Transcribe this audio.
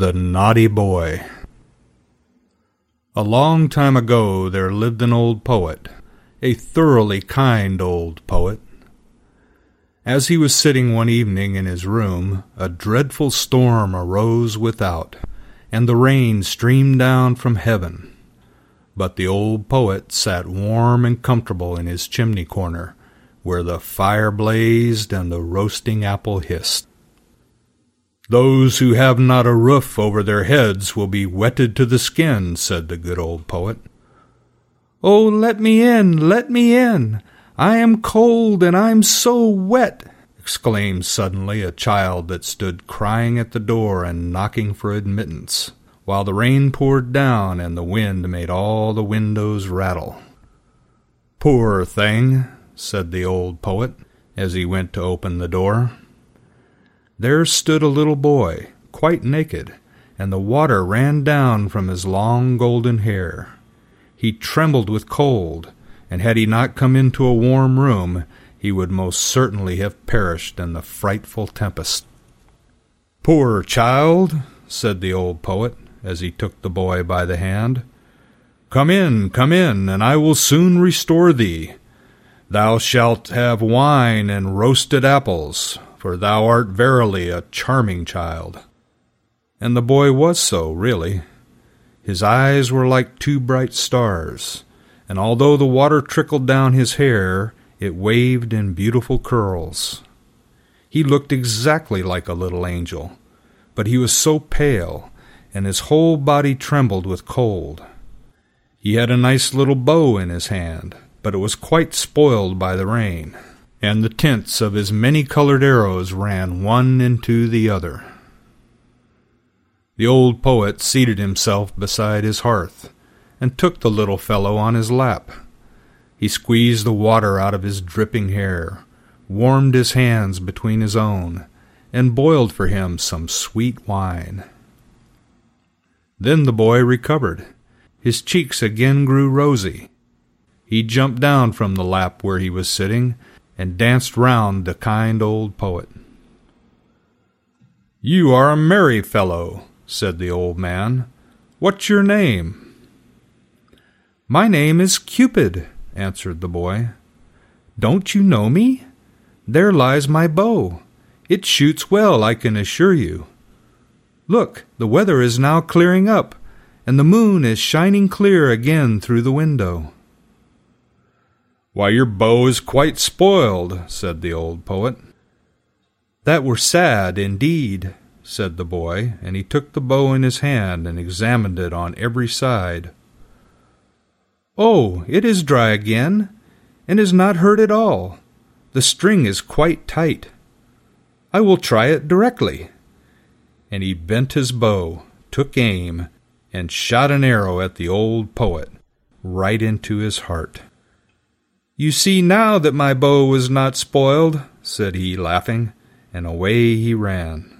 The Naughty Boy A long time ago there lived an old poet, a thoroughly kind old poet. As he was sitting one evening in his room, a dreadful storm arose without, and the rain streamed down from heaven. But the old poet sat warm and comfortable in his chimney corner, where the fire blazed and the roasting apple hissed. Those who have not a roof over their heads will be wetted to the skin, said the good old poet. Oh, let me in, let me in! I am cold and I'm so wet, exclaimed suddenly a child that stood crying at the door and knocking for admittance, while the rain poured down and the wind made all the windows rattle. Poor thing, said the old poet, as he went to open the door. There stood a little boy, quite naked, and the water ran down from his long golden hair. He trembled with cold, and had he not come into a warm room, he would most certainly have perished in the frightful tempest. Poor child, said the old poet, as he took the boy by the hand. Come in, come in, and I will soon restore thee. Thou shalt have wine and roasted apples, for thou art verily a charming child. And the boy was so, really. His eyes were like two bright stars, and although the water trickled down his hair, it waved in beautiful curls. He looked exactly like a little angel, but he was so pale, and his whole body trembled with cold. He had a nice little bow in his hand, but it was quite spoiled by the rain and the tints of his many colored arrows ran one into the other. The old poet seated himself beside his hearth, and took the little fellow on his lap. He squeezed the water out of his dripping hair, warmed his hands between his own, and boiled for him some sweet wine. Then the boy recovered. His cheeks again grew rosy. He jumped down from the lap where he was sitting and danced round the kind old poet. You are a merry fellow, said the old man. What's your name? My name is Cupid, answered the boy. Don't you know me? There lies my bow. It shoots well, I can assure you. Look, the weather is now clearing up, and the moon is shining clear again through the window. Why, your bow is quite spoiled, said the old poet. That were sad, indeed, said the boy, and he took the bow in his hand and examined it on every side. Oh, it is dry again, and is not hurt at all. The string is quite tight. I will try it directly. And he bent his bow, took aim, and shot an arrow at the old poet, right into his heart. You see now that my bow was not spoiled, said he, laughing, and away he ran.